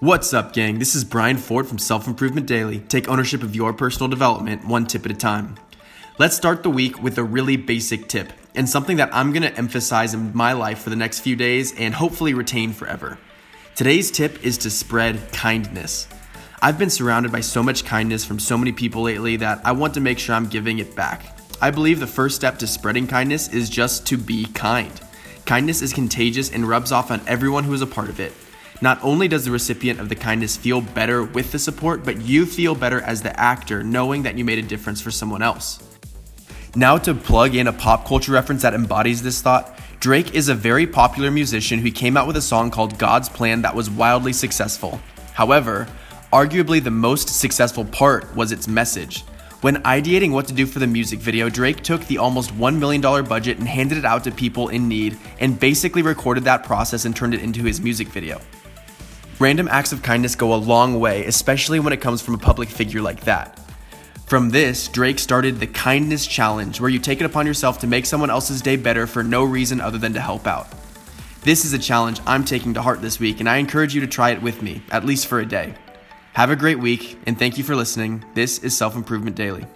What's up, gang? This is Brian Ford from Self Improvement Daily. Take ownership of your personal development one tip at a time. Let's start the week with a really basic tip and something that I'm going to emphasize in my life for the next few days and hopefully retain forever. Today's tip is to spread kindness. I've been surrounded by so much kindness from so many people lately that I want to make sure I'm giving it back. I believe the first step to spreading kindness is just to be kind. Kindness is contagious and rubs off on everyone who is a part of it. Not only does the recipient of the kindness feel better with the support, but you feel better as the actor knowing that you made a difference for someone else. Now, to plug in a pop culture reference that embodies this thought, Drake is a very popular musician who came out with a song called God's Plan that was wildly successful. However, arguably the most successful part was its message. When ideating what to do for the music video, Drake took the almost $1 million budget and handed it out to people in need and basically recorded that process and turned it into his music video. Random acts of kindness go a long way, especially when it comes from a public figure like that. From this, Drake started the Kindness Challenge, where you take it upon yourself to make someone else's day better for no reason other than to help out. This is a challenge I'm taking to heart this week, and I encourage you to try it with me, at least for a day. Have a great week, and thank you for listening. This is Self Improvement Daily.